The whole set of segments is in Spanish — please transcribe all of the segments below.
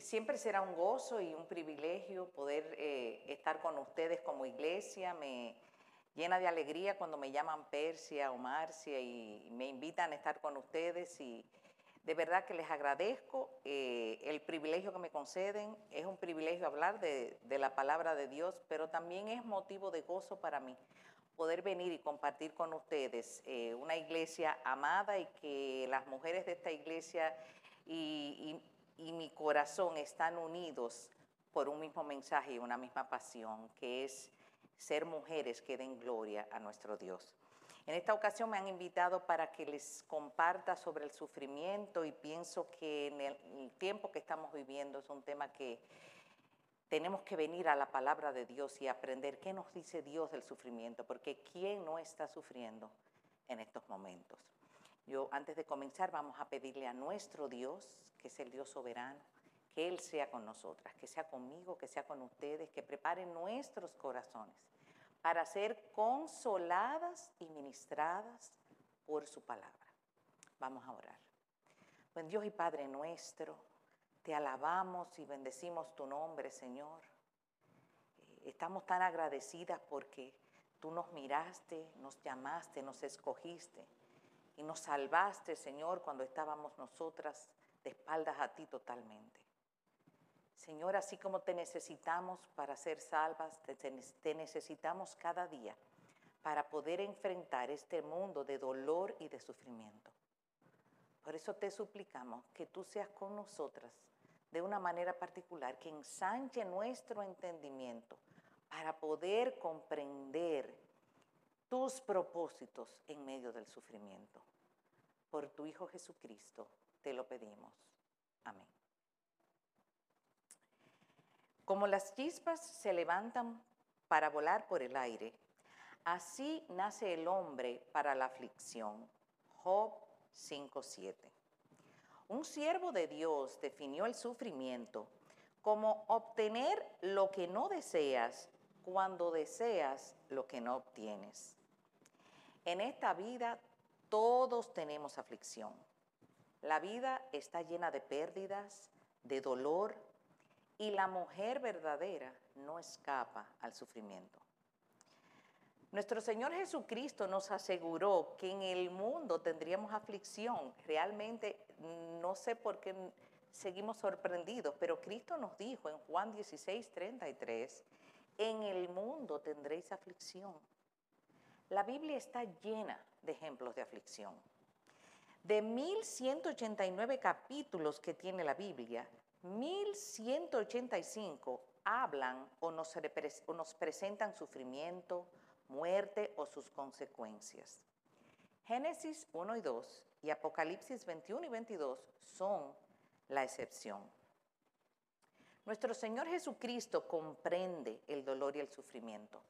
Siempre será un gozo y un privilegio poder eh, estar con ustedes como iglesia. Me llena de alegría cuando me llaman Persia o Marcia y me invitan a estar con ustedes y de verdad que les agradezco eh, el privilegio que me conceden. Es un privilegio hablar de, la palabra de Dios, pero también es motivo de gozo para mí poder venir y compartir con ustedes eh, una iglesia amada y que las mujeres de esta iglesia y mi corazón están unidos por un mismo mensaje y una misma pasión, que es ser mujeres que den gloria a nuestro Dios. En esta ocasión me han invitado para que les comparta sobre el sufrimiento y pienso que en el tiempo que estamos viviendo es un tema que tenemos que venir a la palabra de Dios y aprender qué nos dice Dios del sufrimiento, porque ¿quién no está sufriendo en estos momentos? Yo, antes de comenzar, vamos a pedirle a nuestro Dios, que es el Dios soberano, que Él sea con nosotras, que sea conmigo, que sea con ustedes, que prepare nuestros corazones para ser consoladas y ministradas por su palabra. Vamos a orar. Buen Dios y Padre nuestro, te alabamos y bendecimos tu nombre, Señor. Eh, estamos tan agradecidas porque tú nos miraste, nos llamaste, nos escogiste y nos salvaste, Señor, cuando estábamos nosotras de espaldas a ti totalmente. Señor, así como te necesitamos para ser salvas, te, necesitamos cada día para poder enfrentar este mundo de dolor y de sufrimiento. Por eso te suplicamos que tú seas con nosotras de una manera particular, que ensanche nuestro entendimiento para poder comprender tus propósitos en medio del sufrimiento. Por tu Hijo Jesucristo te lo pedimos. Amén. Como las chispas se levantan para volar por el aire, así nace el hombre para la aflicción. Job 5.7. Un siervo de Dios definió el sufrimiento como obtener lo que no deseas cuando deseas lo que no obtienes. En esta vida todos tenemos aflicción. La vida está llena de pérdidas, de dolor, y la mujer verdadera no escapa al sufrimiento. Nuestro Señor Jesucristo nos aseguró que en el mundo tendríamos aflicción. Realmente no sé por qué seguimos sorprendidos, pero Cristo nos dijo en Juan 16, 33, en el mundo tendréis aflicción. La Biblia está llena de ejemplos de aflicción. De 1189 capítulos que tiene la Biblia, 1185 hablan o nos, o nos presentan sufrimiento, muerte o sus consecuencias. Génesis 1 y 2 y Apocalipsis 21 y 22 son la excepción. Nuestro Señor Jesucristo comprende el dolor y el sufrimiento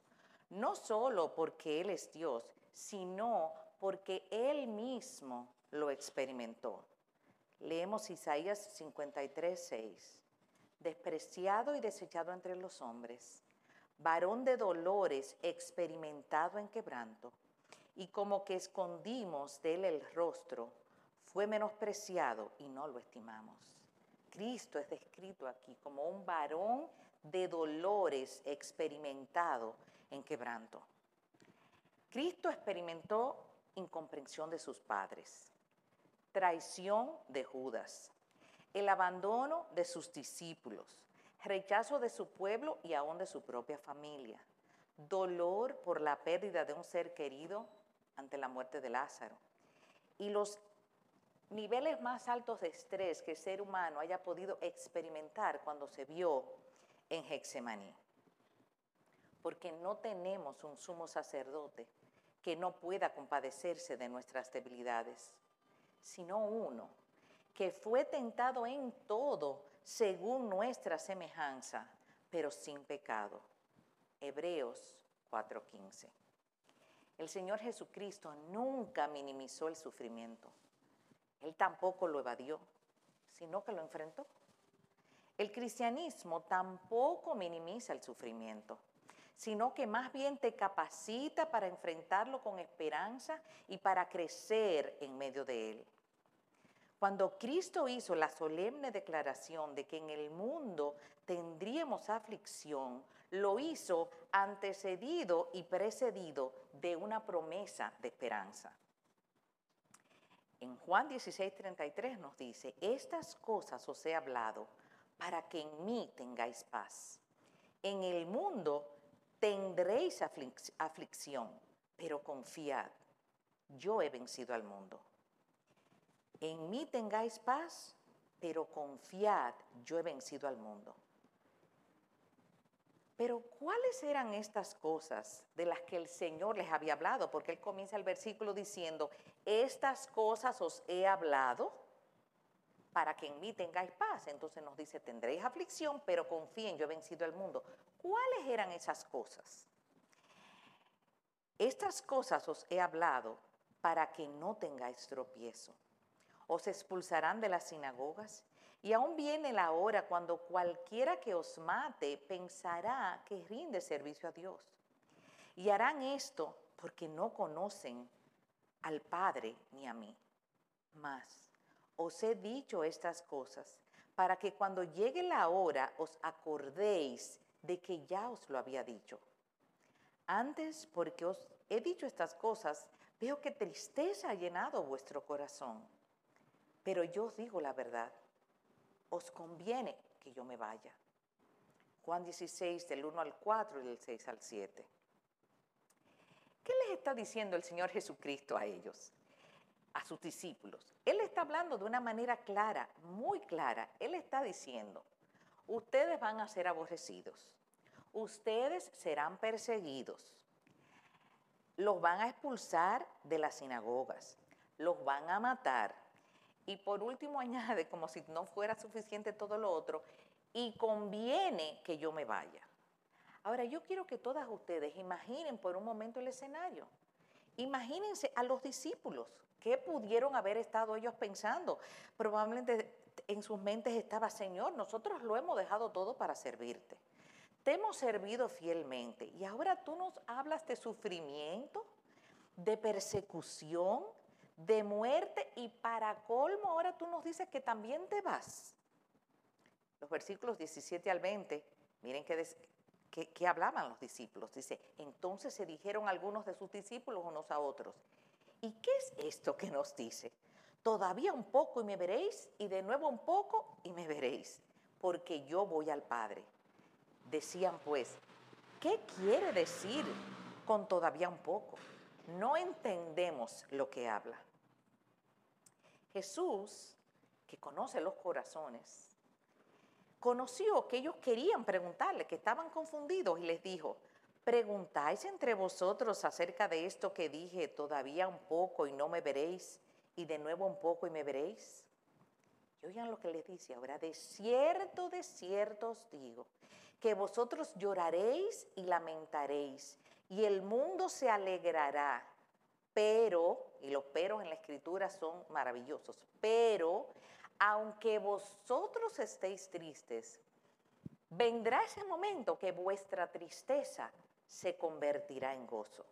no solo porque Él es Dios, sino porque Él mismo lo experimentó. Leemos Isaías 53, 6. Despreciado y desechado entre los hombres, varón de dolores, experimentado en quebranto, y como que escondimos de él el rostro, fue menospreciado y no lo estimamos. Cristo es descrito aquí como un varón de dolores experimentado en quebranto. Cristo experimentó incomprensión de sus padres, traición de Judas, el abandono de sus discípulos, rechazo de su pueblo y aún de su propia familia, dolor por la pérdida de un ser querido ante la muerte de Lázaro y los niveles más altos de estrés que el ser humano haya podido experimentar cuando se vio en Hexemaní porque no tenemos un sumo sacerdote que no pueda compadecerse de nuestras debilidades, sino uno que fue tentado en todo según nuestra semejanza, pero sin pecado. Hebreos 4:15. El Señor Jesucristo nunca minimizó el sufrimiento. Él tampoco lo evadió, sino que lo enfrentó. El cristianismo tampoco minimiza el sufrimiento sino que más bien te capacita para enfrentarlo con esperanza y para crecer en medio de él. Cuando Cristo hizo la solemne declaración de que en el mundo tendríamos aflicción, lo hizo antecedido y precedido de una promesa de esperanza. En Juan 16:33 nos dice, estas cosas os he hablado para que en mí tengáis paz. En el mundo tendréis aflicción, pero confiad, yo he vencido al mundo. En mí tengáis paz, pero confiad, yo he vencido al mundo. Pero ¿cuáles eran estas cosas de las que el Señor les había hablado? Porque Él comienza el versículo diciendo, estas cosas os he hablado para que en mí tengáis paz. Entonces nos dice, tendréis aflicción, pero confíen, yo he vencido el mundo. ¿Cuáles eran esas cosas? Estas cosas os he hablado para que no tengáis tropiezo os expulsarán de las sinagogas. Y aún viene la hora cuando cualquiera que os mate pensará que rinde servicio a Dios. Y harán esto porque no conocen al Padre ni a mí. Mas os he dicho estas cosas para que cuando llegue la hora os acordéis de que ya os lo había dicho. Antes, porque os he dicho estas cosas, veo que tristeza ha llenado vuestro corazón pero yo os digo la verdad, os conviene que yo me vaya. Juan 16, del 1 al 4 y del 6 al 7. ¿Qué les está diciendo el Señor Jesucristo a ellos, a sus discípulos? Él está hablando de una manera clara, muy clara. Él está diciendo, ustedes van a ser aborrecidos, ustedes serán perseguidos, los van a expulsar de las sinagogas, los van a matar y por último añade, como si no fuera suficiente todo lo otro, y conviene que yo me vaya. Ahora, yo quiero que todas ustedes imaginen por un momento el escenario. Imagínense a los discípulos. ¿Qué pudieron haber estado ellos pensando? Probablemente en sus mentes estaba, Señor, nosotros lo hemos dejado todo para servirte. Te hemos servido fielmente y ahora tú nos hablas de sufrimiento, de persecución, de muerte y para colmo ahora tú nos dices que también te vas. Los versículos 17 al 20, miren qué, hablaban los discípulos. Dice, entonces se dijeron algunos de sus discípulos unos a otros, ¿y qué es esto que nos dice? Todavía un poco y me veréis, y de nuevo un poco y me veréis, porque yo voy al Padre. Decían pues, ¿qué quiere decir con todavía un poco? No entendemos lo que habla. Jesús, que conoce los corazones, conoció que ellos querían preguntarle, que estaban confundidos y les dijo, ¿preguntáis entre vosotros acerca de esto que dije todavía un poco y no me veréis y de nuevo un poco y me veréis? Y oigan lo que les dice ahora, de cierto, de cierto os digo, que vosotros lloraréis y lamentaréis y el mundo se alegrará pero, y los peros en la escritura son maravillosos, pero aunque vosotros estéis tristes, vendrá ese momento que vuestra tristeza se convertirá en gozo.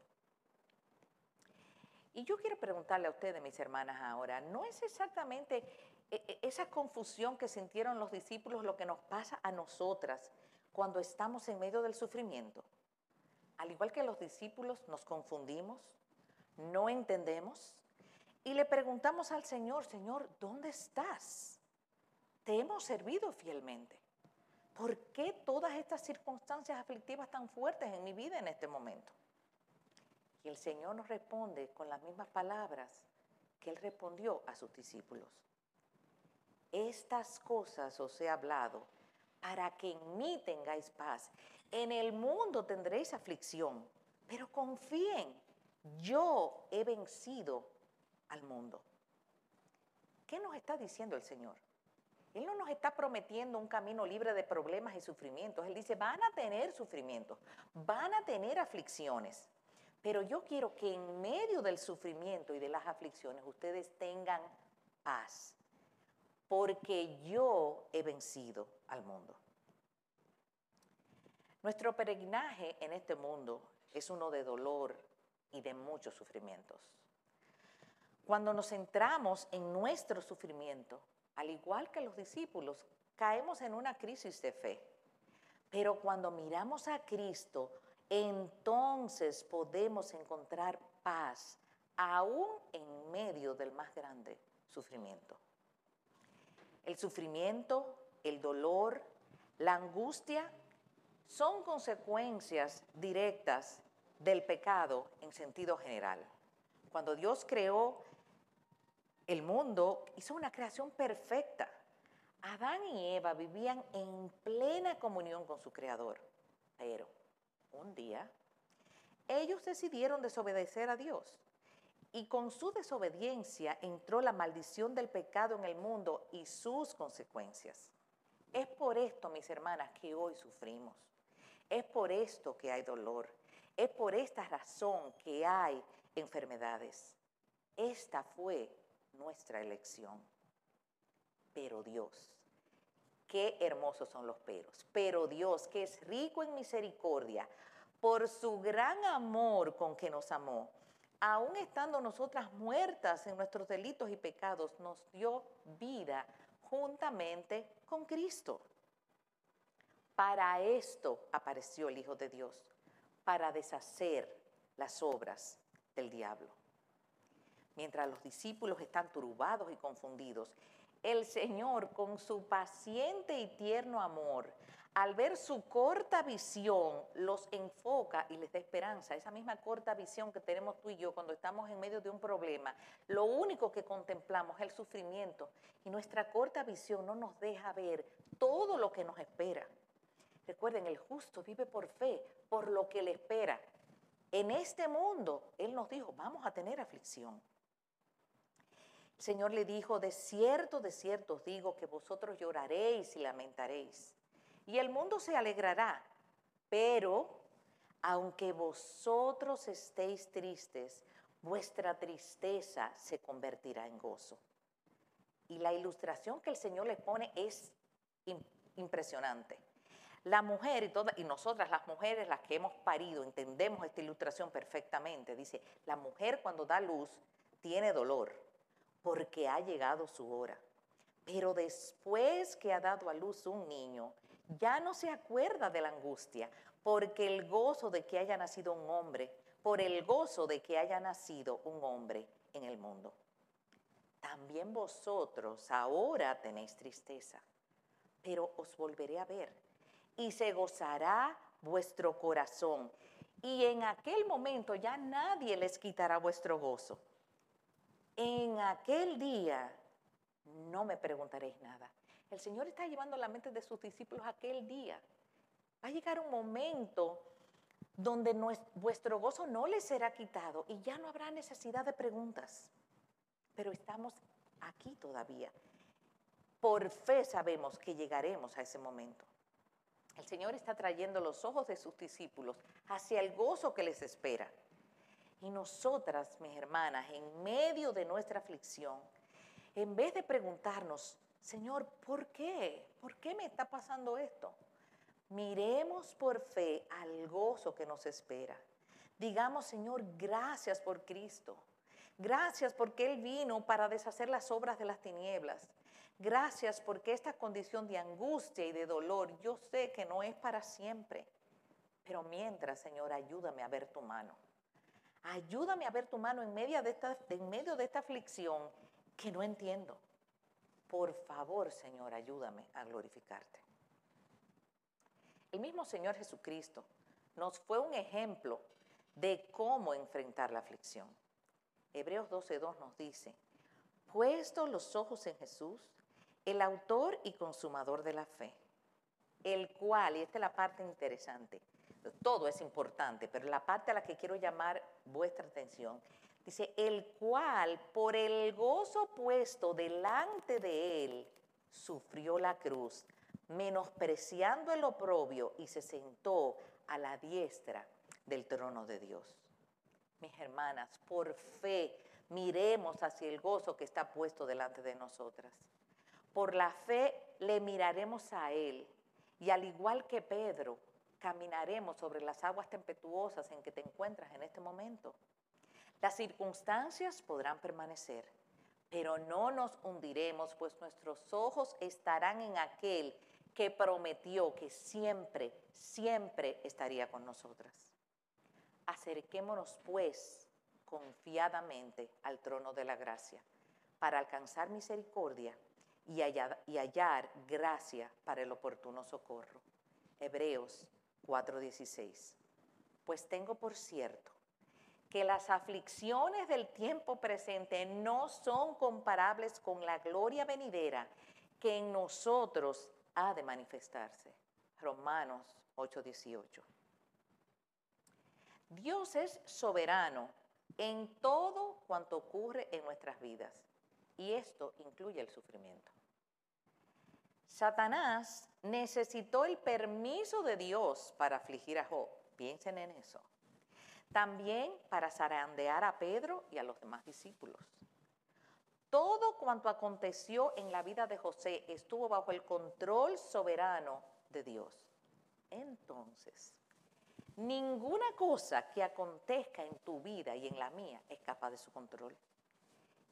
Y yo quiero preguntarle a ustedes, mis hermanas, ahora, ¿no es exactamente e, e, esa confusión que sintieron los discípulos lo que nos pasa a nosotras cuando estamos en medio del sufrimiento? Al igual que los discípulos nos confundimos, no entendemos y le preguntamos al Señor, Señor, ¿dónde estás? Te hemos servido fielmente. ¿Por qué todas estas circunstancias aflictivas tan fuertes en mi vida en este momento? El Señor nos responde con las mismas palabras que Él respondió a sus discípulos. Estas cosas os he hablado para que en mí tengáis paz. En el mundo tendréis aflicción, pero confíen, yo he vencido al mundo. ¿Qué nos está diciendo el Señor? Él no nos está prometiendo un camino libre de problemas y sufrimientos. Él dice, van a tener sufrimientos, van a tener aflicciones. Pero yo quiero que en medio del sufrimiento y de las aflicciones ustedes tengan paz, porque yo he vencido al mundo. Nuestro peregrinaje en este mundo es uno de dolor, y de muchos sufrimientos. Cuando nos centramos en nuestro sufrimiento, al igual que los discípulos, caemos en una crisis de fe. Pero cuando miramos a Cristo, entonces podemos encontrar paz, aún en medio del más grande sufrimiento. El sufrimiento, el dolor, la angustia son consecuencias directas del pecado en sentido general. Cuando Dios creó el mundo, hizo una creación perfecta. Adán y Eva vivían en plena comunión con su Creador, pero un día ellos decidieron desobedecer a Dios y con su desobediencia entró la maldición del pecado en el mundo y sus consecuencias. Es por esto, mis hermanas, que hoy sufrimos. Es por esto que hay dolor. Es por esta razón que hay enfermedades. Esta fue nuestra elección. Pero Dios, qué hermosos son los peros. Pero Dios, que es rico en misericordia, por su gran amor con que nos amó, aun estando nosotras muertas en nuestros delitos y pecados, nos dio vida juntamente con Cristo. Para esto apareció el Hijo de Dios, para deshacer las obras del diablo. Mientras los discípulos están turbados y confundidos, el Señor, con su paciente y tierno amor, al ver su corta visión, los enfoca y les da esperanza. Esa misma corta visión que tenemos tú y yo cuando estamos en medio de un problema, lo único que contemplamos es el sufrimiento y nuestra corta visión no nos deja ver todo lo que nos espera. Recuerden, el justo vive por fe, por lo que le espera. En este mundo, Él nos dijo, vamos a tener aflicción. El Señor le dijo, de cierto, de cierto os digo que vosotros lloraréis y lamentaréis y el mundo se alegrará. Pero aunque vosotros estéis tristes, vuestra tristeza se convertirá en gozo. Y la ilustración que el Señor le pone es impresionante. La mujer y, todas, y nosotras las mujeres, las que hemos parido, entendemos esta ilustración perfectamente. Dice, la mujer cuando da luz tiene dolor porque ha llegado su hora. Pero después que ha dado a luz un niño, ya no se acuerda de la angustia, porque el gozo de que haya nacido un hombre, por el gozo de que haya nacido un hombre en el mundo. También vosotros ahora tenéis tristeza, pero os volveré a ver y se gozará vuestro corazón. Y en aquel momento ya nadie les quitará vuestro gozo. En aquel día no me preguntaréis nada. El Señor está llevando la mente de sus discípulos aquel día. Va a llegar un momento donde vuestro gozo no les será quitado y ya no habrá necesidad de preguntas. Pero estamos aquí todavía. Por fe sabemos que llegaremos a ese momento. El Señor está trayendo los ojos de sus discípulos hacia el gozo que les espera. Y nosotras, mis hermanas, en medio de nuestra aflicción, en vez de preguntarnos, Señor, ¿por qué? ¿Por qué me está pasando esto? Miremos por fe al gozo que nos espera. Digamos, Señor, gracias por Cristo. Gracias porque Él vino para deshacer las obras de las tinieblas. Gracias porque esta condición de angustia y de dolor yo sé que no es para siempre. Pero mientras, Señor, ayúdame a ver tu mano. Ayúdame a ver tu mano en medio de esta, en medio de esta aflicción que no entiendo. Por favor, Señor, ayúdame a glorificarte. El mismo Señor Jesucristo nos fue un ejemplo de cómo enfrentar la aflicción. Hebreos 12.2 nos dice, puesto los ojos en Jesús, el autor y consumador de la fe, el cual, y esta es la parte interesante, todo es importante, pero la parte a la que quiero llamar vuestra atención Dice, el cual por el gozo puesto delante de él sufrió la cruz, menospreciando el oprobio y se sentó a la diestra del trono de Dios. Mis hermanas, por fe miremos hacia el gozo que está puesto delante de nosotras. Por la fe le miraremos a Él y al igual que Pedro, caminaremos sobre las aguas tempestuosas en que te encuentras en este momento. Las circunstancias podrán permanecer, pero no nos hundiremos, pues nuestros ojos estarán en aquel que prometió que siempre, siempre estaría con nosotras. Acerquémonos pues confiadamente al trono de la gracia para alcanzar misericordia y hallar, gracia para el oportuno socorro. Hebreos 4:16. Pues tengo por cierto que las aflicciones del tiempo presente no son comparables con la gloria venidera que en nosotros ha de manifestarse. Romanos 8:18. Dios es soberano en todo cuanto ocurre en nuestras vidas y esto incluye el sufrimiento. Satanás necesitó el permiso de Dios para afligir a Job. Piensen en eso. También para zarandear a Pedro y a los demás discípulos. Todo cuanto aconteció en la vida de José estuvo bajo el control soberano de Dios. Entonces, ninguna cosa que acontezca en tu vida y en la mía escapa de su control.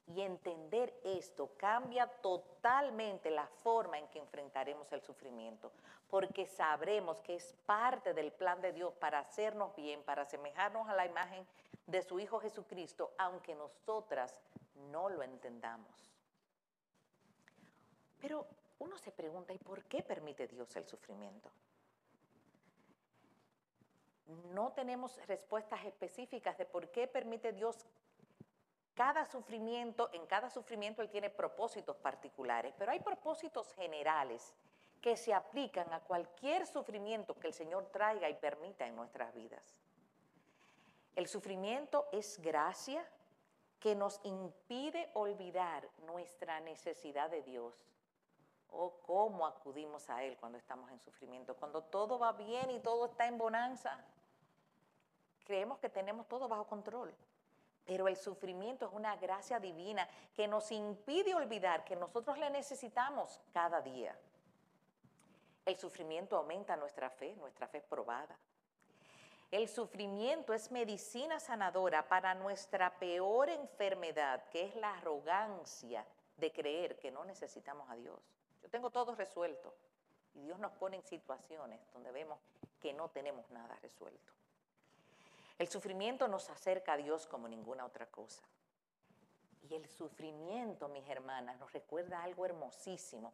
Y entender esto cambia totalmente la forma en que enfrentaremos el sufrimiento, porque sabremos que es parte del plan de Dios para hacernos bien, para asemejarnos a la imagen de su Hijo Jesucristo, aunque nosotras no lo entendamos. Pero uno se pregunta, ¿y por qué permite Dios el sufrimiento? No tenemos respuestas específicas de por qué permite Dios cada sufrimiento, en cada sufrimiento Él tiene propósitos particulares, pero hay propósitos generales que se aplican a cualquier sufrimiento que el Señor traiga y permita en nuestras vidas. El sufrimiento es gracia que nos impide olvidar nuestra necesidad de Dios o cómo acudimos a Él cuando estamos en sufrimiento. Cuando todo va bien y todo está en bonanza, creemos que tenemos todo bajo control. Pero el sufrimiento es una gracia divina que nos impide olvidar que nosotros le necesitamos cada día. El sufrimiento aumenta nuestra fe, nuestra fe probada. El sufrimiento es medicina sanadora para nuestra peor enfermedad, que es la arrogancia de creer que no necesitamos a Dios. Yo tengo todo resuelto y Dios nos pone en situaciones donde vemos que no tenemos nada resuelto. El sufrimiento nos acerca a Dios como ninguna otra cosa. Y el sufrimiento, mis hermanas, nos recuerda algo hermosísimo.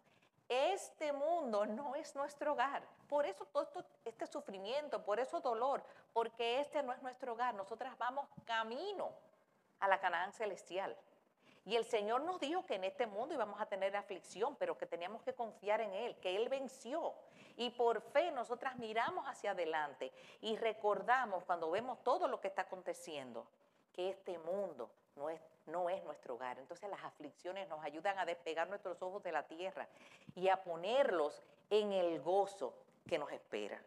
Este mundo no es nuestro hogar. Por eso todo este sufrimiento, por eso dolor, porque este no es nuestro hogar. Nosotras vamos camino a la Canaán celestial. Y el Señor nos dijo que en este mundo íbamos a tener aflicción, pero que teníamos que confiar en Él, que Él venció. Y por fe nosotras miramos hacia adelante y recordamos cuando vemos todo lo que está aconteciendo, que este mundo no es, no es nuestro hogar. Entonces las aflicciones nos ayudan a despegar nuestros ojos de la tierra y a ponerlos en el gozo que nos espera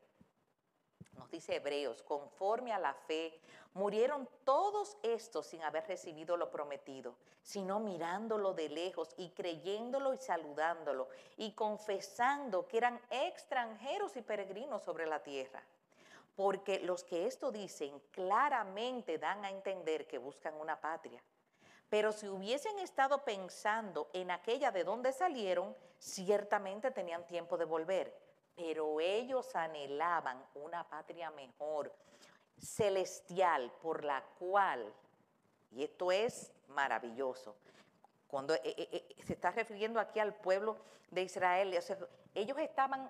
dice Hebreos, conforme a la fe, murieron todos estos sin haber recibido lo prometido, sino mirándolo de lejos y creyéndolo y saludándolo y confesando que eran extranjeros y peregrinos sobre la tierra. Porque los que esto dicen claramente dan a entender que buscan una patria. Pero si hubiesen estado pensando en aquella de donde salieron, ciertamente tenían tiempo de volver pero ellos anhelaban una patria mejor, celestial, por la cual, y esto es maravilloso, cuando eh, eh, eh, se está refiriendo aquí al pueblo de Israel, ellos estaban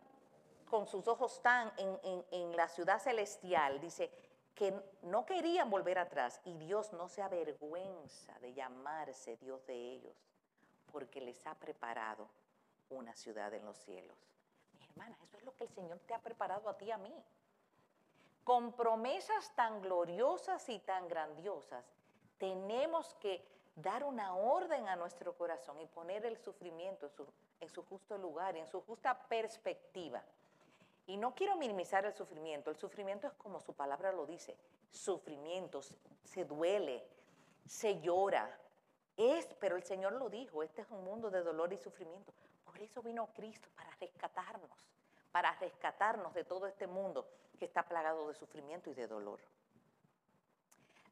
con sus ojos tan en, en la ciudad celestial, dice, que no querían volver atrás y Dios no se avergüenza de llamarse Dios de ellos, porque les ha preparado una ciudad en los cielos. Hermanas, eso es lo que el Señor te ha preparado a ti y a mí. Con promesas tan gloriosas y tan grandiosas, tenemos que dar una orden a nuestro corazón y poner el sufrimiento en su, en su justo lugar, en su justa perspectiva. Y no quiero minimizar el sufrimiento, el sufrimiento es como su palabra lo dice, sufrimiento, se duele, se llora. Es, pero el Señor lo dijo, este es un mundo de dolor y sufrimiento. Por eso vino Cristo, para rescatarnos, para rescatarnos de todo este mundo que está plagado de sufrimiento y de dolor.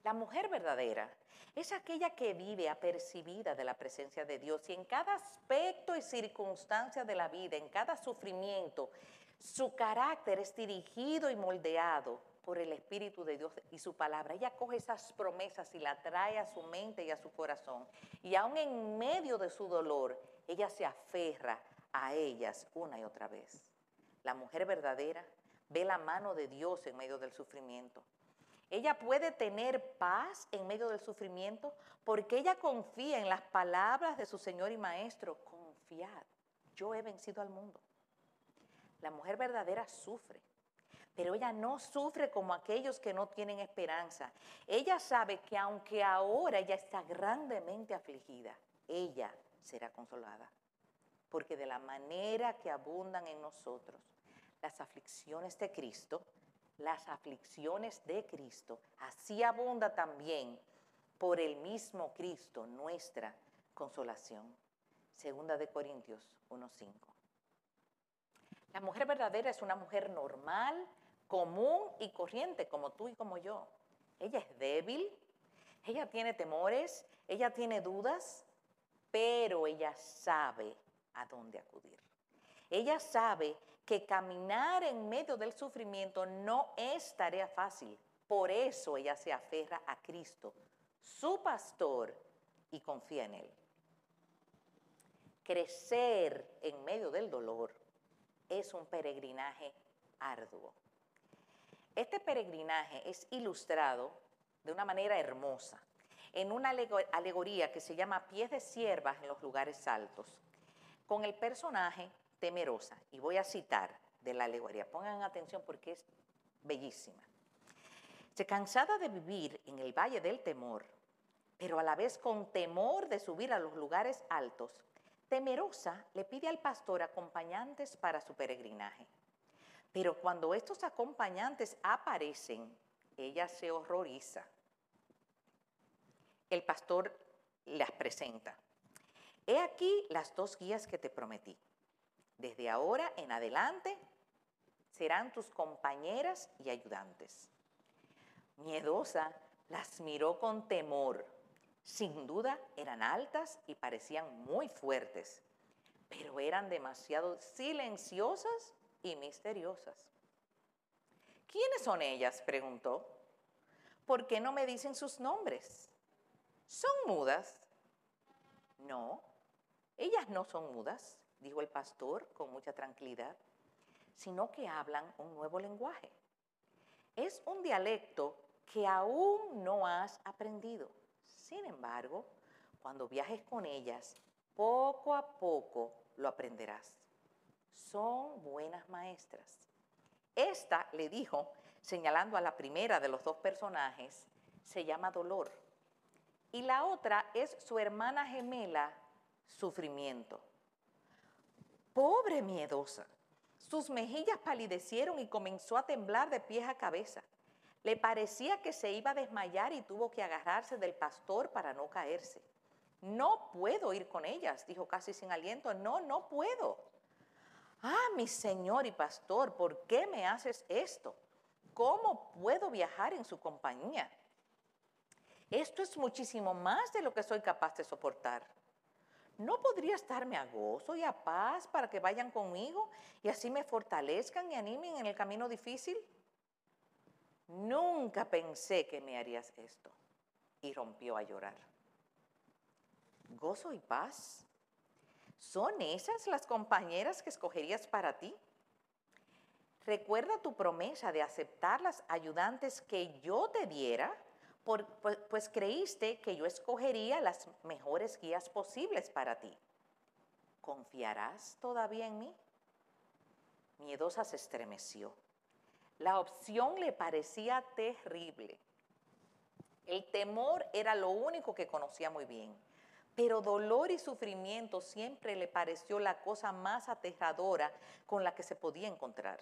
La mujer verdadera es aquella que vive apercibida de la presencia de Dios y en cada aspecto y circunstancia de la vida, en cada sufrimiento, su carácter es dirigido y moldeado por el Espíritu de Dios y su palabra. Ella coge esas promesas y la trae a su mente y a su corazón. Y aún en medio de su dolor, ella se aferra a ellas una y otra vez. La mujer verdadera ve la mano de Dios en medio del sufrimiento. Ella puede tener paz en medio del sufrimiento porque ella confía en las palabras de su Señor y Maestro. Confiad, yo he vencido al mundo. La mujer verdadera sufre, pero ella no sufre como aquellos que no tienen esperanza. Ella sabe que aunque ahora ella está grandemente afligida, ella será consolada. Porque de la manera que abundan en nosotros las aflicciones de Cristo, las aflicciones de Cristo, así abunda también por el mismo Cristo nuestra consolación. Segunda de Corintios 1.5. La mujer verdadera es una mujer normal, común y corriente, como tú y como yo. Ella es débil, ella tiene temores, ella tiene dudas, pero ella sabe a dónde acudir. Ella sabe que caminar en medio del sufrimiento no es tarea fácil. Por eso ella se aferra a Cristo, su pastor, y confía en Él. Crecer en medio del dolor es un peregrinaje arduo. Este peregrinaje es ilustrado de una manera hermosa en una alegoría que se llama Pies de siervas en los lugares altos, con el personaje temerosa. Y voy a citar de la alegoría. Pongan atención porque es bellísima. Se cansada de vivir en el valle del temor, pero a la vez con temor de subir a los lugares altos, temerosa le pide al pastor acompañantes para su peregrinaje. Pero cuando estos acompañantes aparecen, ella se horroriza. El pastor las presenta. He aquí las dos guías que te prometí. Desde ahora en adelante serán tus compañeras y ayudantes. Miedosa las miró con temor. Sin duda eran altas y parecían muy fuertes, pero eran demasiado silenciosas y misteriosas. ¿Quiénes son ellas? preguntó. ¿Por qué no me dicen sus nombres? ¿Son mudas? No, ellas no son mudas dijo el pastor con mucha tranquilidad, sino que hablan un nuevo lenguaje. Es un dialecto que aún no has aprendido. Sin embargo, cuando viajes con ellas, poco a poco lo aprenderás. Son buenas maestras. Esta le dijo, señalando a la primera de los dos personajes, se llama Dolor. Y la otra es su hermana gemela, Sufrimiento. Pobre miedosa. Sus mejillas palidecieron y comenzó a temblar de pies a cabeza. Le parecía que se iba a desmayar y tuvo que agarrarse del pastor para no caerse. No puedo ir con ellas, dijo casi sin aliento. No, no puedo. Ah, mi señor y pastor, ¿por qué me haces esto? ¿Cómo puedo viajar en su compañía? Esto es muchísimo más de lo que soy capaz de soportar. ¿no podría estarme a gozo y a paz para que vayan conmigo y así me fortalezcan y animen en el camino difícil? Nunca pensé que me harías esto. Y rompió a llorar. ¿Gozo y paz? ¿Son esas las compañeras que escogerías para ti? Recuerda tu promesa de aceptar las ayudantes que yo te diera pues, pues, creíste que yo escogería las mejores guías posibles para ti. ¿Confiarás todavía en mí? Miedosa se estremeció. La opción le parecía terrible. El temor era lo único que conocía muy bien, pero dolor y sufrimiento siempre le pareció la cosa más aterradora con la que se podía encontrar.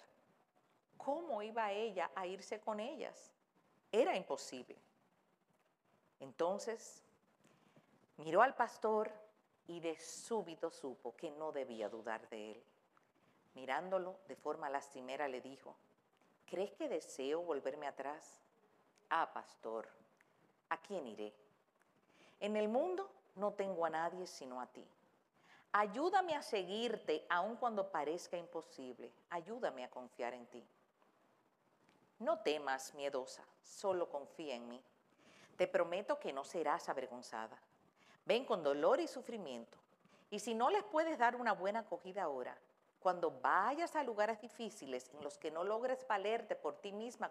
¿Cómo iba ella a irse con ellas? Era imposible. Entonces miró al pastor y de súbito supo que no debía dudar de él. Mirándolo de forma lastimera le dijo, ¿crees que deseo volverme atrás? Ah, pastor, ¿a quién iré? En el mundo no tengo a nadie sino a ti. Ayúdame a seguirte aun cuando parezca imposible. Ayúdame a confiar en ti. No temas, miedosa, solo confía en mí. Te prometo que no serás avergonzada. Ven con dolor y sufrimiento. Y si no les puedes dar una buena acogida ahora, cuando vayas a lugares difíciles en los que no logres valerte por ti misma,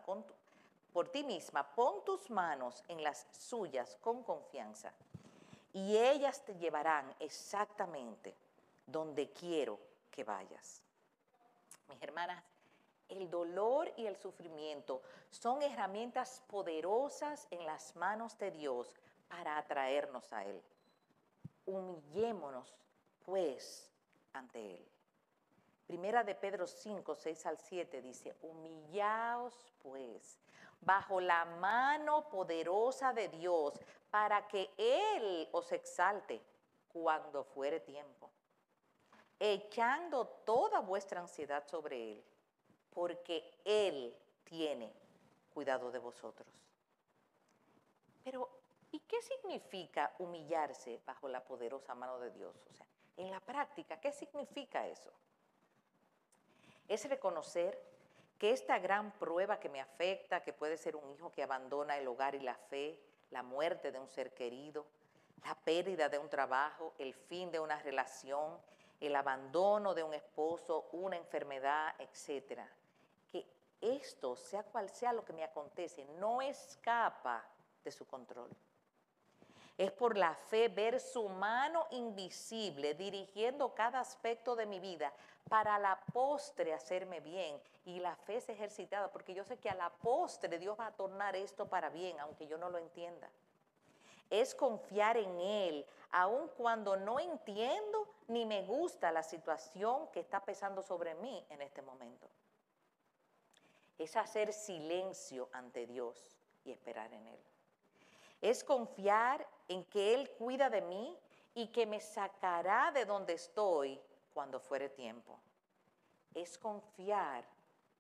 por ti misma, pon tus manos en las suyas con confianza y ellas te llevarán exactamente donde quiero que vayas. Mis hermanas, el dolor y el sufrimiento son herramientas poderosas en las manos de Dios para atraernos a Él. Humillémonos, pues, ante Él. Primera de Pedro 5, 6 al 7 dice, humillaos pues bajo la mano poderosa de Dios para que Él os exalte cuando fuere tiempo, echando toda vuestra ansiedad sobre Él, porque Él tiene cuidado de vosotros. Pero, ¿y qué significa humillarse bajo la poderosa mano de Dios? O sea, en la práctica, ¿qué significa eso? es reconocer que esta gran prueba que me afecta, que puede ser un hijo que abandona el hogar y la fe, la muerte de un ser querido, la pérdida de un trabajo, el fin de una relación, el abandono de un esposo, una enfermedad, etcétera. Que esto, sea cual sea lo que me acontece, no escapa de su control. Es por la fe ver su mano invisible dirigiendo cada aspecto de mi vida para la postre hacerme bien. Y la fe es ejercitada porque yo sé que a la postre Dios va a tornar esto para bien, aunque yo no lo entienda. Es confiar en Él, aun cuando no entiendo ni me gusta la situación que está pesando sobre mí en este momento. Es hacer silencio ante Dios y esperar en Él es confiar en que Él cuida de mí y que me sacará de donde estoy cuando fuere tiempo. Es confiar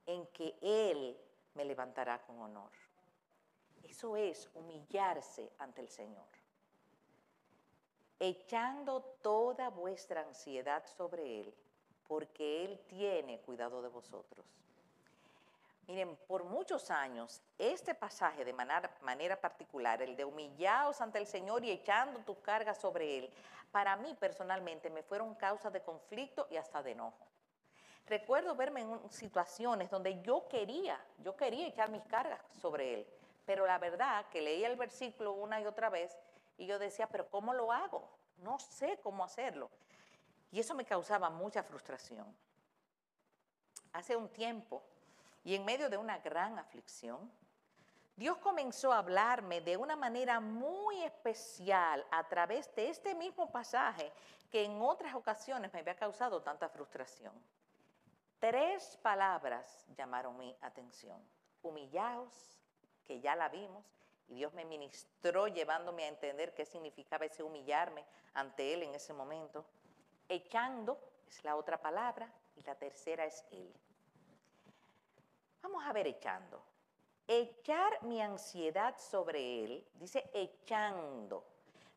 en que Él me levantará con honor. Eso es humillarse ante el Señor. Echando toda vuestra ansiedad sobre Él, porque Él tiene cuidado de vosotros. Miren, por muchos años, este pasaje de manera, particular, el de humillaos ante el Señor y echando tus cargas sobre Él, para mí personalmente me fueron causa de conflicto y hasta de enojo. Recuerdo verme en situaciones donde yo quería, yo quería echar mis cargas sobre Él, pero la verdad que leía el versículo una y otra vez y yo decía, pero ¿cómo lo hago? No sé cómo hacerlo. Y eso me causaba mucha frustración. Hace un tiempo, y en medio de una gran aflicción, Dios comenzó a hablarme de una manera muy especial a través de este mismo pasaje que en otras ocasiones me había causado tanta frustración. Tres palabras llamaron mi atención. Humillaos, que ya la vimos, y Dios me ministró llevándome a entender qué significaba ese humillarme ante Él en ese momento. Echando es la otra palabra y la tercera es Él. Vamos a ver echando. Echar mi ansiedad sobre Él, dice echando,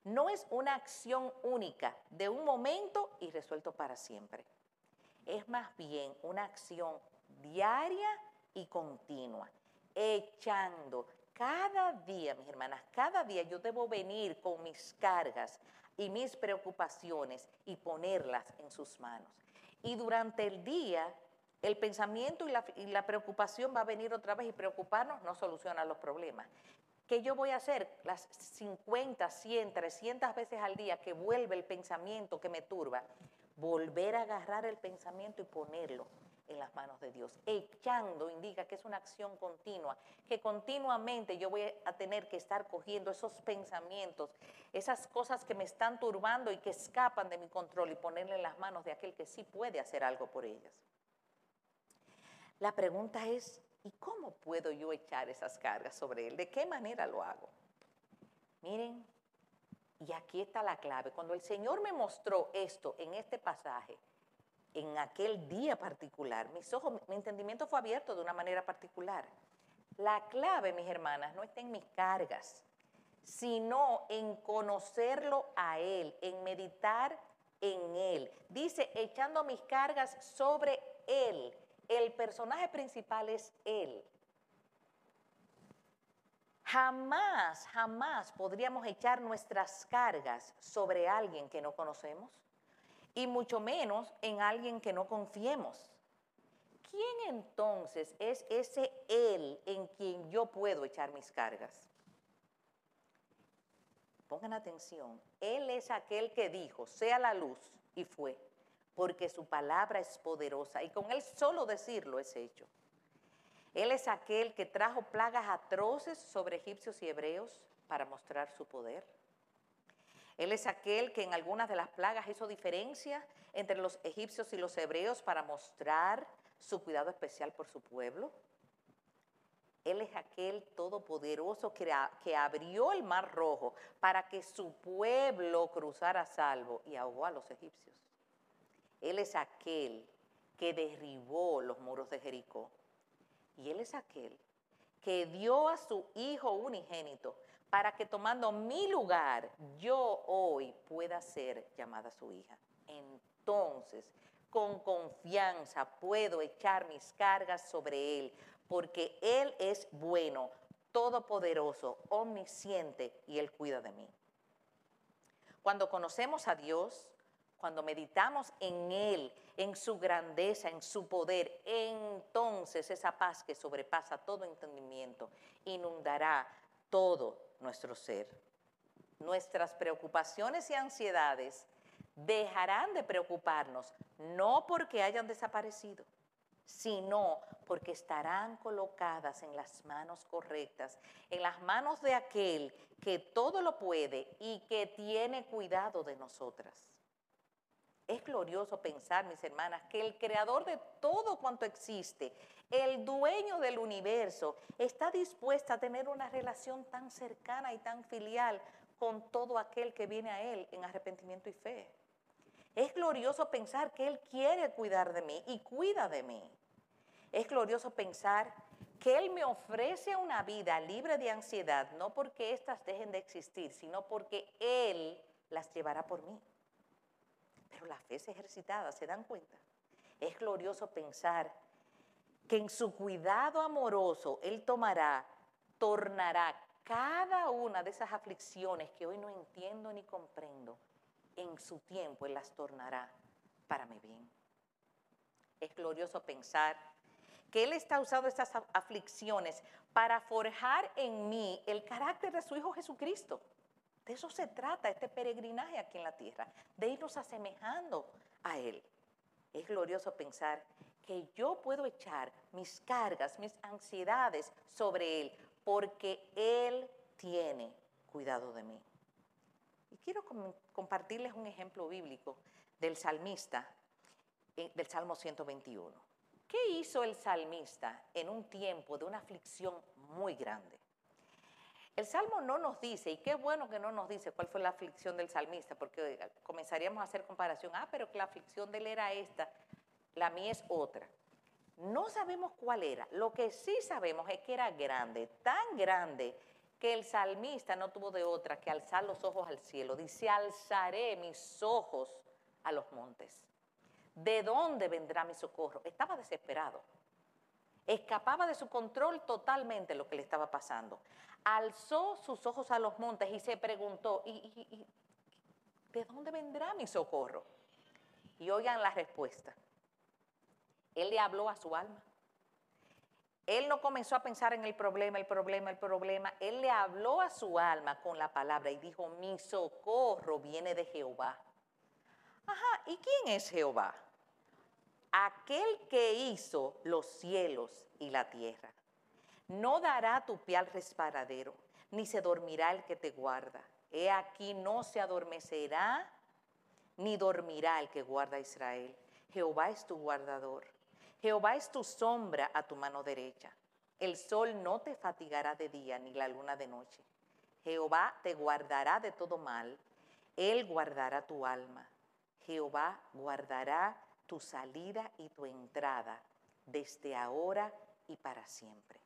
no es una acción única de un momento y resuelto para siempre. Es más bien una acción diaria y continua, echando. Cada día, mis hermanas, cada día yo debo venir con mis cargas y mis preocupaciones y ponerlas en sus manos. Y durante el día el pensamiento y la, preocupación va a venir otra vez y preocuparnos no soluciona los problemas. ¿Qué yo voy a hacer? Las 50, 100, 300 veces al día que vuelve el pensamiento que me turba, volver a agarrar el pensamiento y ponerlo en las manos de Dios. Echando indica que es una acción continua, que continuamente yo voy a tener que estar cogiendo esos pensamientos, esas cosas que me están turbando y que escapan de mi control y ponerle en las manos de aquel que sí puede hacer algo por ellas. La pregunta es, ¿y cómo puedo yo echar esas cargas sobre Él? ¿De qué manera lo hago? Miren, y aquí está la clave. Cuando el Señor me mostró esto en este pasaje, en aquel día particular, mis ojos, mi entendimiento fue abierto de una manera particular. La clave, mis hermanas, no está en mis cargas, sino en conocerlo a Él, en meditar en Él. Dice, echando mis cargas sobre Él. El personaje principal es Él. Jamás, jamás podríamos echar nuestras cargas sobre alguien que no conocemos y mucho menos en alguien que no confiemos. ¿Quién entonces es ese Él en quien yo puedo echar mis cargas? Pongan atención, Él es aquel que dijo, sea la luz, y fue, porque su palabra es poderosa, y con Él solo decirlo es hecho. Él es aquel que trajo plagas atroces sobre egipcios y hebreos para mostrar su poder. Él es aquel que en algunas de las plagas hizo diferencia entre los egipcios y los hebreos para mostrar su cuidado especial por su pueblo. Él es aquel todopoderoso que, que, abrió el mar rojo para que su pueblo cruzara salvo y ahogó a los egipcios. Él es aquel que derribó los muros de Jericó. Y Él es aquel que dio a su Hijo unigénito para que tomando mi lugar yo hoy pueda ser llamada su hija. Entonces, con confianza puedo echar mis cargas sobre Él, porque Él es bueno, todopoderoso, omnisciente y Él cuida de mí. Cuando conocemos a Dios, cuando meditamos en Él, en su grandeza, en su poder, entonces esa paz que sobrepasa todo entendimiento inundará todo nuestro ser. Nuestras preocupaciones y ansiedades dejarán de preocuparnos, no porque hayan desaparecido, sino porque estarán colocadas en las manos correctas, en las manos de aquel que todo lo puede y que tiene cuidado de nosotras. Es glorioso pensar, mis hermanas, que el creador de todo cuanto existe, el dueño del universo, está dispuesta a tener una relación tan cercana y tan filial con todo aquel que viene a Él en arrepentimiento y fe. Es glorioso pensar que Él quiere cuidar de mí y cuida de mí. Es glorioso pensar que Él me ofrece una vida libre de ansiedad, no porque éstas dejen de existir, sino porque Él las llevará por mí la fe es ejercitada, ¿se dan cuenta? Es glorioso pensar que en su cuidado amoroso Él tomará, tornará cada una de esas aflicciones que hoy no entiendo ni comprendo, en su tiempo Él las tornará para mi bien. Es glorioso pensar que Él está usando estas aflicciones para forjar en mí el carácter de su Hijo Jesucristo. De eso se trata este peregrinaje aquí en la tierra, de irnos asemejando a Él. Es glorioso pensar que yo puedo echar mis cargas, mis ansiedades sobre Él, porque Él tiene cuidado de mí. Y quiero compartirles un ejemplo bíblico del salmista, eh, del Salmo 121. ¿Qué hizo el salmista en un tiempo de una aflicción muy grande? El Salmo no nos dice, y qué bueno que no nos dice cuál fue la aflicción del salmista, porque comenzaríamos a hacer comparación, ah, pero que la aflicción de él era esta, la mía es otra. No sabemos cuál era, lo que sí sabemos es que era grande, tan grande que el salmista no tuvo de otra que alzar los ojos al cielo. Dice, alzaré mis ojos a los montes. ¿De dónde vendrá mi socorro? Estaba desesperado. Escapaba de su control totalmente lo que le estaba pasando alzó sus ojos a los montes y se preguntó, ¿y, de dónde vendrá mi socorro? Y oigan la respuesta. Él le habló a su alma. Él no comenzó a pensar en el problema, el problema, el problema. Él le habló a su alma con la palabra y dijo, mi socorro viene de Jehová. Ajá, ¿y quién es Jehová? Aquel que hizo los cielos y la tierra. No dará tu pie al resparadero, ni se dormirá el que te guarda. He aquí no se adormecerá, ni dormirá el que guarda a Israel. Jehová es tu guardador. Jehová es tu sombra a tu mano derecha. El sol no te fatigará de día, ni la luna de noche. Jehová te guardará de todo mal. Él guardará tu alma. Jehová guardará tu salida y tu entrada desde ahora y para siempre.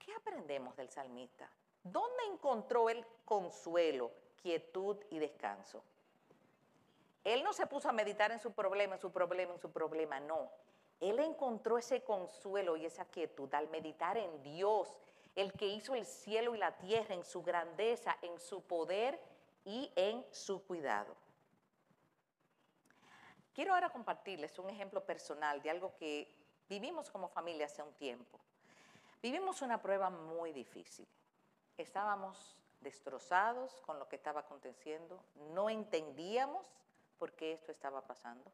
¿Qué aprendemos del salmista? ¿Dónde encontró el consuelo, quietud y descanso? Él no se puso a meditar en su problema, en su problema, en su problema, no. Él encontró ese consuelo y esa quietud al meditar en Dios, el que hizo el cielo y la tierra, en su grandeza, en su poder y en su cuidado. Quiero ahora compartirles un ejemplo personal de algo que vivimos como familia hace un tiempo. Vivimos una prueba muy difícil. Estábamos destrozados con lo que estaba aconteciendo, no entendíamos por qué esto estaba pasando.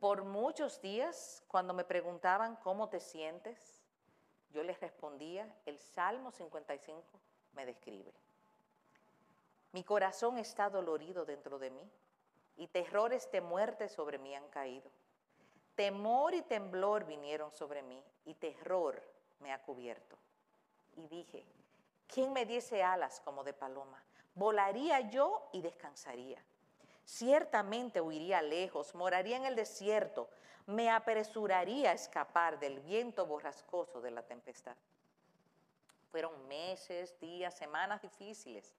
Por muchos días, cuando me preguntaban cómo te sientes, yo les respondía, el Salmo 55 me describe. Mi corazón está dolorido dentro de mí y terrores de muerte sobre mí han caído. Temor y temblor vinieron sobre mí y terror me ha cubierto. Y dije, ¿quién me diese alas como de paloma? Volaría yo y descansaría. Ciertamente huiría lejos, moraría en el desierto, me apresuraría a escapar del viento borrascoso de la tempestad. Fueron meses, días, semanas difíciles,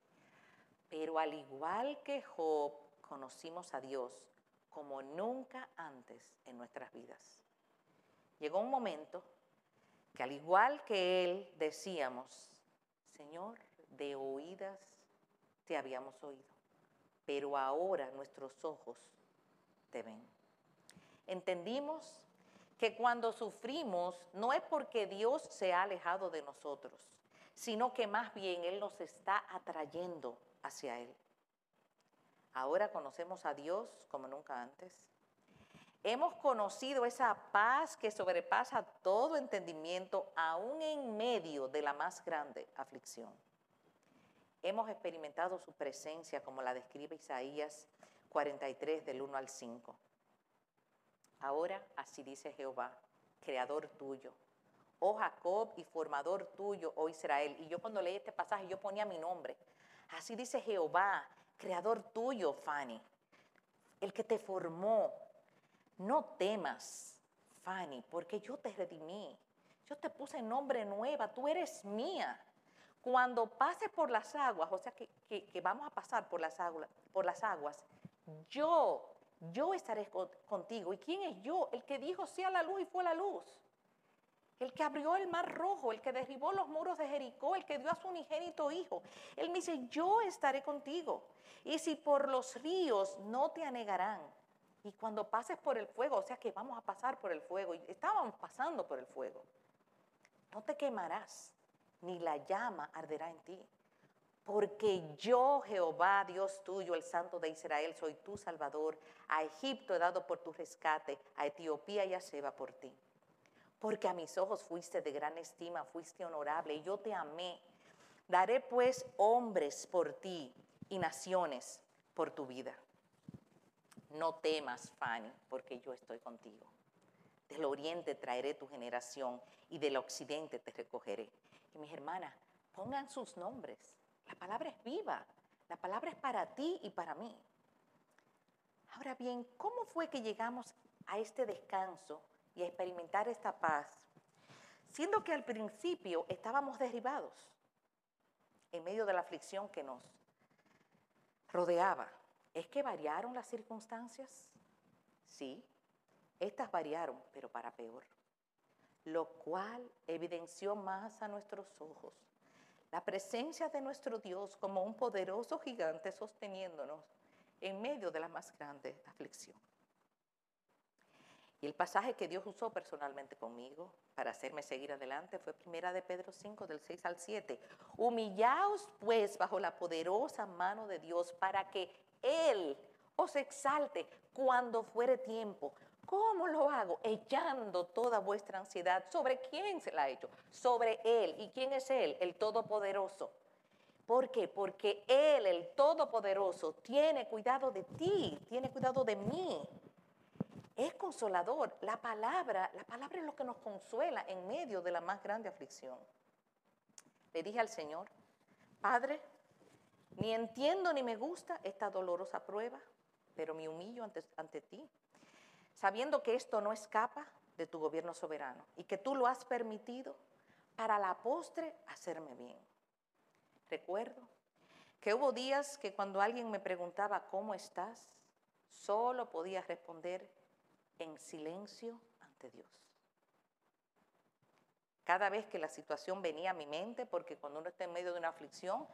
pero al igual que Job, conocimos a Dios como nunca antes en nuestras vidas. Llegó un momento que al igual que Él decíamos, Señor, de oídas te habíamos oído, pero ahora nuestros ojos te ven. Entendimos que cuando sufrimos no es porque Dios se ha alejado de nosotros, sino que más bien Él nos está atrayendo hacia Él. Ahora conocemos a Dios como nunca antes. Hemos conocido esa paz que sobrepasa todo entendimiento, aún en medio de la más grande aflicción. Hemos experimentado su presencia como la describe Isaías 43 del 1 al 5. Ahora así dice Jehová, creador tuyo, oh Jacob y formador tuyo, oh Israel. Y yo cuando leí este pasaje yo ponía mi nombre. Así dice Jehová, creador tuyo, Fanny, el que te formó. No temas, Fanny, porque yo te redimí. Yo te puse nombre nueva, tú eres mía. Cuando pases por las aguas, o sea que, que, vamos a pasar por las, aguas, yo, yo estaré contigo. ¿Y quién es yo? El que dijo sea la luz y fue la luz el que abrió el mar rojo, el que derribó los muros de Jericó, el que dio a su unigénito hijo. Él me dice, yo estaré contigo. Y si por los ríos no te anegarán. Y cuando pases por el fuego, o sea que vamos a pasar por el fuego, y estábamos pasando por el fuego, no te quemarás, ni la llama arderá en ti. Porque yo, Jehová, Dios tuyo, el Santo de Israel, soy tu Salvador. A Egipto he dado por tu rescate, a Etiopía y a Seba por ti porque a mis ojos fuiste de gran estima, fuiste honorable, y yo te amé. Daré pues hombres por ti y naciones por tu vida. No temas, Fanny, porque yo estoy contigo. Del oriente traeré tu generación y del occidente te recogeré. Y mis hermanas, pongan sus nombres. La palabra es viva. La palabra es para ti y para mí. Ahora bien, ¿cómo fue que llegamos a este descanso y a experimentar esta paz, siendo que al principio estábamos derribados en medio de la aflicción que nos rodeaba. ¿Es que variaron las circunstancias? Sí, estas variaron, pero para peor, lo cual evidenció más a nuestros ojos la presencia de nuestro Dios como un poderoso gigante sosteniéndonos en medio de la más grande aflicción. Y el pasaje que Dios usó personalmente conmigo para hacerme seguir adelante fue primera de Pedro 5 del 6 al 7. Humillaos pues bajo la poderosa mano de Dios para que Él os exalte cuando fuere tiempo. ¿Cómo lo hago? Echando toda vuestra ansiedad. ¿Sobre quién se la ha hecho? Sobre Él. ¿Y quién es Él? El Todopoderoso. ¿Por qué? Porque Él, el Todopoderoso, tiene cuidado de ti, tiene cuidado de mí es consolador. La palabra, la palabra es lo que nos consuela en medio de la más grande aflicción. Le dije al Señor, Padre, ni entiendo ni me gusta esta dolorosa prueba, pero me humillo ante, ante ti, sabiendo que esto no escapa de tu gobierno soberano y que tú lo has permitido para la postre hacerme bien. recuerdo que hubo días que cuando alguien me preguntaba, ¿cómo estás? Solo podía responder en silencio ante Dios. Cada vez que la situación venía a mi mente, porque cuando uno está en medio de una aflicción,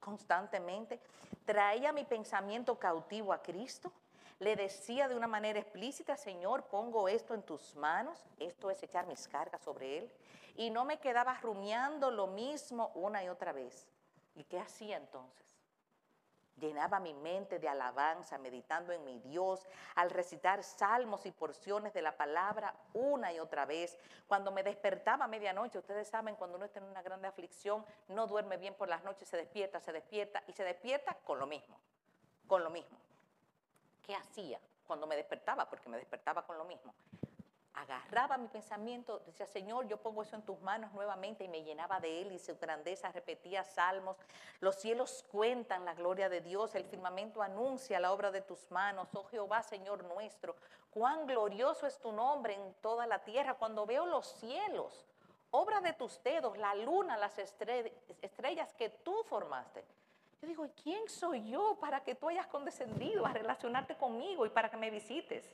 constantemente, traía mi pensamiento cautivo a Cristo, le decía de una manera explícita, Señor, pongo esto en tus manos, esto es echar mis cargas sobre Él, y no me quedaba rumiando lo mismo una y otra vez. ¿Y qué hacía entonces? Llenaba mi mente de alabanza, meditando en mi Dios, al recitar salmos y porciones de la palabra una y otra vez. Cuando me despertaba a medianoche, ustedes saben, cuando uno está en una grande aflicción, no duerme bien por las noches, se despierta, se despierta y se despierta con lo mismo, con lo mismo. ¿Qué hacía cuando me despertaba? Porque me despertaba con lo mismo agarraba mi pensamiento, decía, Señor, yo pongo eso en tus manos nuevamente y me llenaba de él y su grandeza, repetía salmos, los cielos cuentan la gloria de Dios, el firmamento anuncia la obra de tus manos, oh Jehová, Señor nuestro, cuán glorioso es tu nombre en toda la tierra, cuando veo los cielos, obra de tus dedos, la luna, las estrellas que tú formaste. Yo digo, ¿y quién soy yo para que tú hayas condescendido a relacionarte conmigo y para que me visites?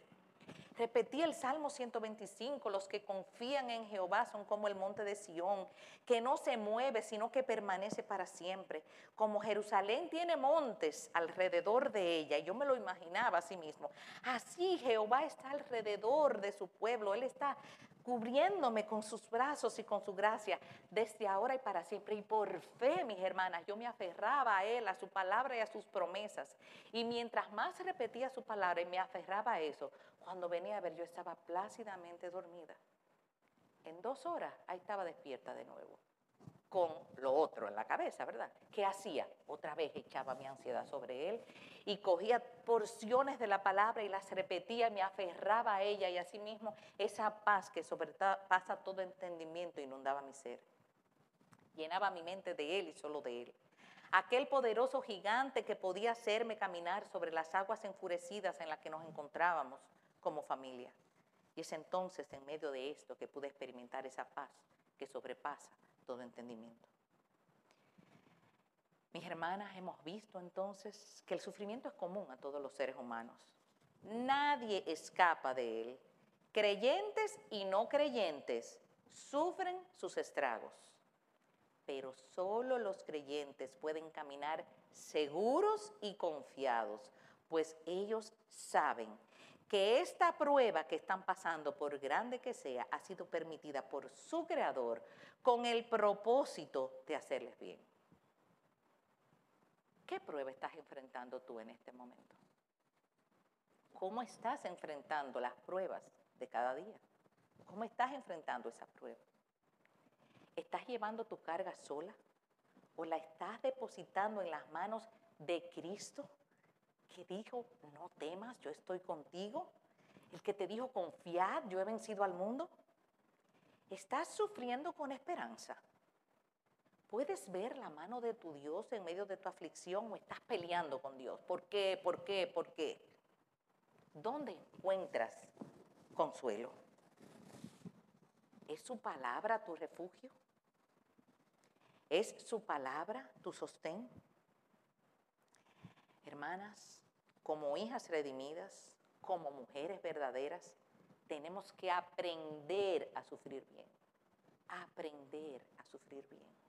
Repetí el Salmo 125, los que confían en Jehová son como el monte de Sión, que no se mueve, sino que permanece para siempre. Como Jerusalén tiene montes alrededor de ella, yo me lo imaginaba a sí mismo, así Jehová está alrededor de su pueblo, Él está cubriéndome con sus brazos y con su gracia desde ahora y para siempre. Y por fe, mis hermanas, yo me aferraba a Él, a su palabra y a sus promesas. Y mientras más repetía su palabra y me aferraba a eso, cuando venía a ver, yo estaba plácidamente dormida. En dos horas, ahí estaba despierta de nuevo con lo otro en la cabeza, ¿verdad? ¿Qué hacía? Otra vez echaba mi ansiedad sobre él y cogía porciones de la palabra y las repetía, me aferraba a ella y asimismo esa paz que sobrepasa todo entendimiento inundaba mi ser. Llenaba mi mente de él y solo de él. Aquel poderoso gigante que podía hacerme caminar sobre las aguas enfurecidas en las que nos encontrábamos como familia. Y es entonces en medio de esto que pude experimentar esa paz que sobrepasa todo entendimiento. Mis hermanas, hemos visto entonces que el sufrimiento es común a todos los seres humanos. Nadie escapa de él. Creyentes y no creyentes sufren sus estragos, pero solo los creyentes pueden caminar seguros y confiados, pues ellos saben que esta prueba que están pasando, por grande que sea, ha sido permitida por su creador con el propósito de hacerles bien. ¿Qué prueba estás enfrentando tú en este momento? ¿Cómo estás enfrentando las pruebas de cada día? ¿Cómo estás enfrentando esa prueba? ¿Estás llevando tu carga sola? ¿O la estás depositando en las manos de Cristo? que dijo, no temas, yo estoy contigo, el que te dijo, confiad, yo he vencido al mundo. ¿Estás sufriendo con esperanza? ¿Puedes ver la mano de tu Dios en medio de tu aflicción o estás peleando con Dios? ¿Por qué? ¿Por qué? ¿Por qué? ¿Dónde encuentras consuelo? ¿Es su palabra tu refugio? ¿Es su palabra tu sostén? Hermanas, como hijas redimidas, como mujeres verdaderas, tenemos que aprender a sufrir bien. Aprender a sufrir bien.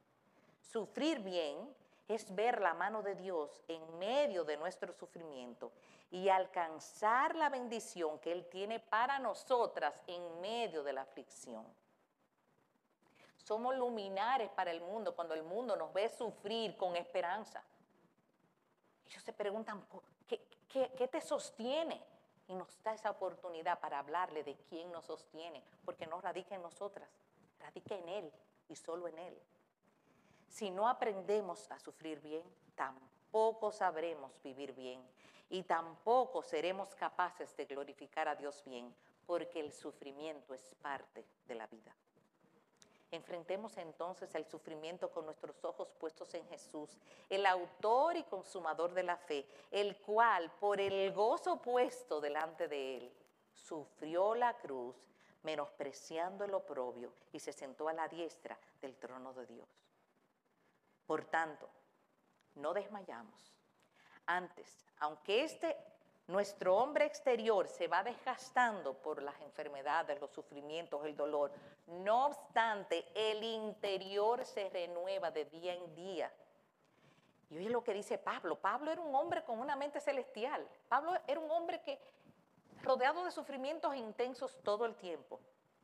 Sufrir bien es ver la mano de Dios en medio de nuestro sufrimiento y alcanzar la bendición que Él tiene para nosotras en medio de la aflicción. Somos luminares para el mundo cuando el mundo nos ve sufrir con esperanza. Ellos se preguntan, ¿Qué, te sostiene? Y nos da esa oportunidad para hablarle de quién nos sostiene, porque no radica en nosotras, radica en Él y solo en Él. Si no aprendemos a sufrir bien, tampoco sabremos vivir bien y tampoco seremos capaces de glorificar a Dios bien, porque el sufrimiento es parte de la vida. Enfrentemos entonces el sufrimiento con nuestros ojos puestos en Jesús, el autor y consumador de la fe, el cual, por el gozo puesto delante de él, sufrió la cruz, menospreciando el oprobio, y se sentó a la diestra del trono de Dios. Por tanto, no desmayamos. Antes, aunque este nuestro hombre exterior se va desgastando por las enfermedades, los sufrimientos, el dolor. No obstante, el interior se renueva de día en día. Y oye lo que dice Pablo. Pablo era un hombre con una mente celestial. Pablo era un hombre que rodeado de sufrimientos intensos todo el tiempo.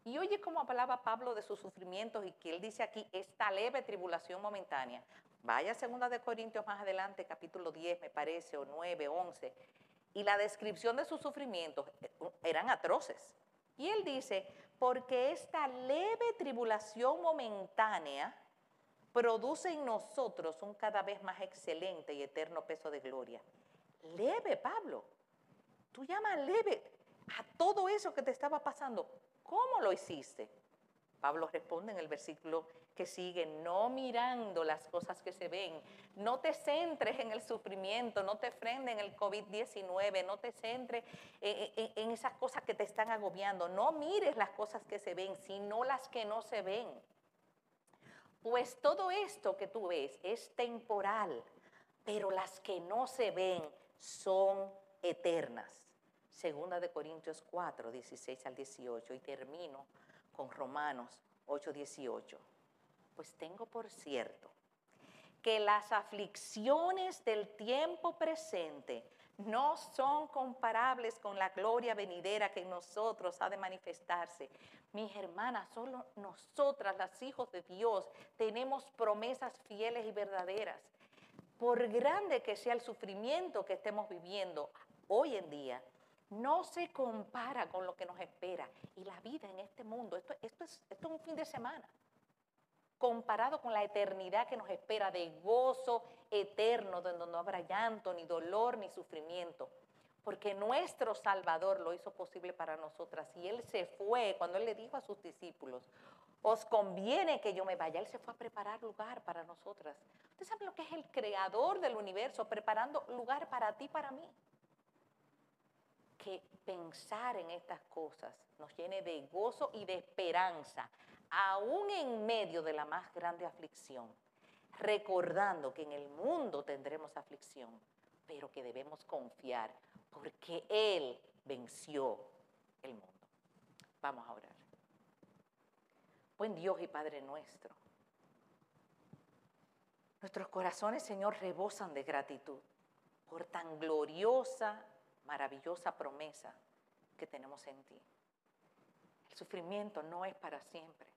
Y oye cómo hablaba Pablo de sus sufrimientos y que él dice aquí, esta leve tribulación momentánea. Vaya segunda de Corintios más adelante, capítulo 10 me parece, o 9, 11 y la descripción de sus sufrimientos eh, eran atroces. Y él dice, porque esta leve tribulación momentánea produce en nosotros un cada vez más excelente y eterno peso de gloria. Leve, Pablo. Tú llamas leve a todo eso que te estaba pasando. ¿Cómo lo hiciste? Pablo responde en el versículo que sigue, no mirando las cosas que se ven. No te centres en el sufrimiento, no te frende en el COVID-19, no te centres en, en, esas cosas que te están agobiando. No mires las cosas que se ven, sino las que no se ven. Pues todo esto que tú ves es temporal, pero las que no se ven son eternas. Segunda de Corintios 4, 16 al 18. Y termino con Romanos 8, 18 pues tengo por cierto que las aflicciones del tiempo presente no son comparables con la gloria venidera que en nosotros ha de manifestarse. Mis hermanas, solo nosotras, las hijos de Dios, tenemos promesas fieles y verdaderas. Por grande que sea el sufrimiento que estemos viviendo hoy en día, no se compara con lo que nos espera. Y la vida en este mundo, esto, esto, es, esto es un fin de semana comparado con la eternidad que nos espera de gozo eterno, donde no habrá llanto, ni dolor, ni sufrimiento. Porque nuestro Salvador lo hizo posible para nosotras. Y Él se fue cuando Él le dijo a sus discípulos, os conviene que yo me vaya. Él se fue a preparar lugar para nosotras. Usted sabe lo que es el creador del universo, preparando lugar para ti, para mí. Que pensar en estas cosas nos llene de gozo y de esperanza, aún en medio de la más grande aflicción, recordando que en el mundo tendremos aflicción, pero que debemos confiar porque Él venció el mundo. Vamos a orar. Buen Dios y Padre nuestro, nuestros corazones, Señor, rebosan de gratitud por tan gloriosa, maravillosa promesa que tenemos en ti. El sufrimiento no es para siempre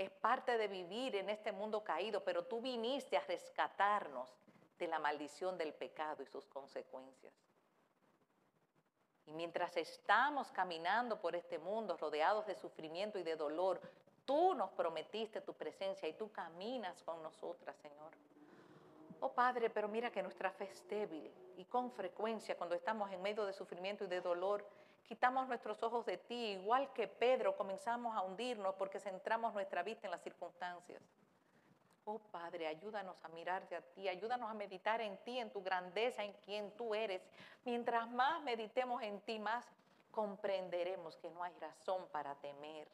es parte de vivir en este mundo caído, pero tú viniste a rescatarnos de la maldición del pecado y sus consecuencias. Y mientras estamos caminando por este mundo rodeados de sufrimiento y de dolor, tú nos prometiste tu presencia y tú caminas con nosotras, Señor. Oh Padre, pero mira que nuestra fe es débil y con frecuencia cuando estamos en medio de sufrimiento y de dolor, quitamos nuestros ojos de ti, igual que Pedro, comenzamos a hundirnos porque centramos nuestra vista en las circunstancias. Oh Padre, ayúdanos a mirarte a ti, ayúdanos a meditar en ti, en tu grandeza, en quien tú eres. Mientras más meditemos en ti, más comprenderemos que no hay razón para temer,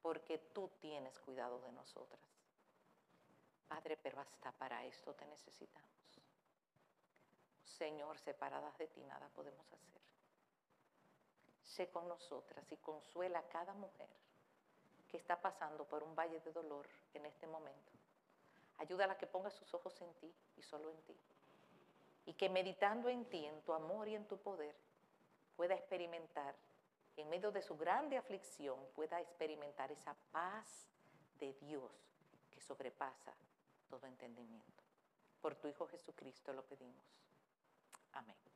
porque tú tienes cuidado de nosotras. Padre, pero hasta para esto te necesitamos. Señor, separadas de ti nada podemos hacer sé con nosotras y consuela a cada mujer que está pasando por un valle de dolor en este momento. Ayúdala a que ponga sus ojos en ti y solo en ti. Y que meditando en ti, en tu amor y en tu poder, pueda experimentar, en medio de su grande aflicción, pueda experimentar esa paz de Dios que sobrepasa todo entendimiento. Por tu Hijo Jesucristo lo pedimos. Amén.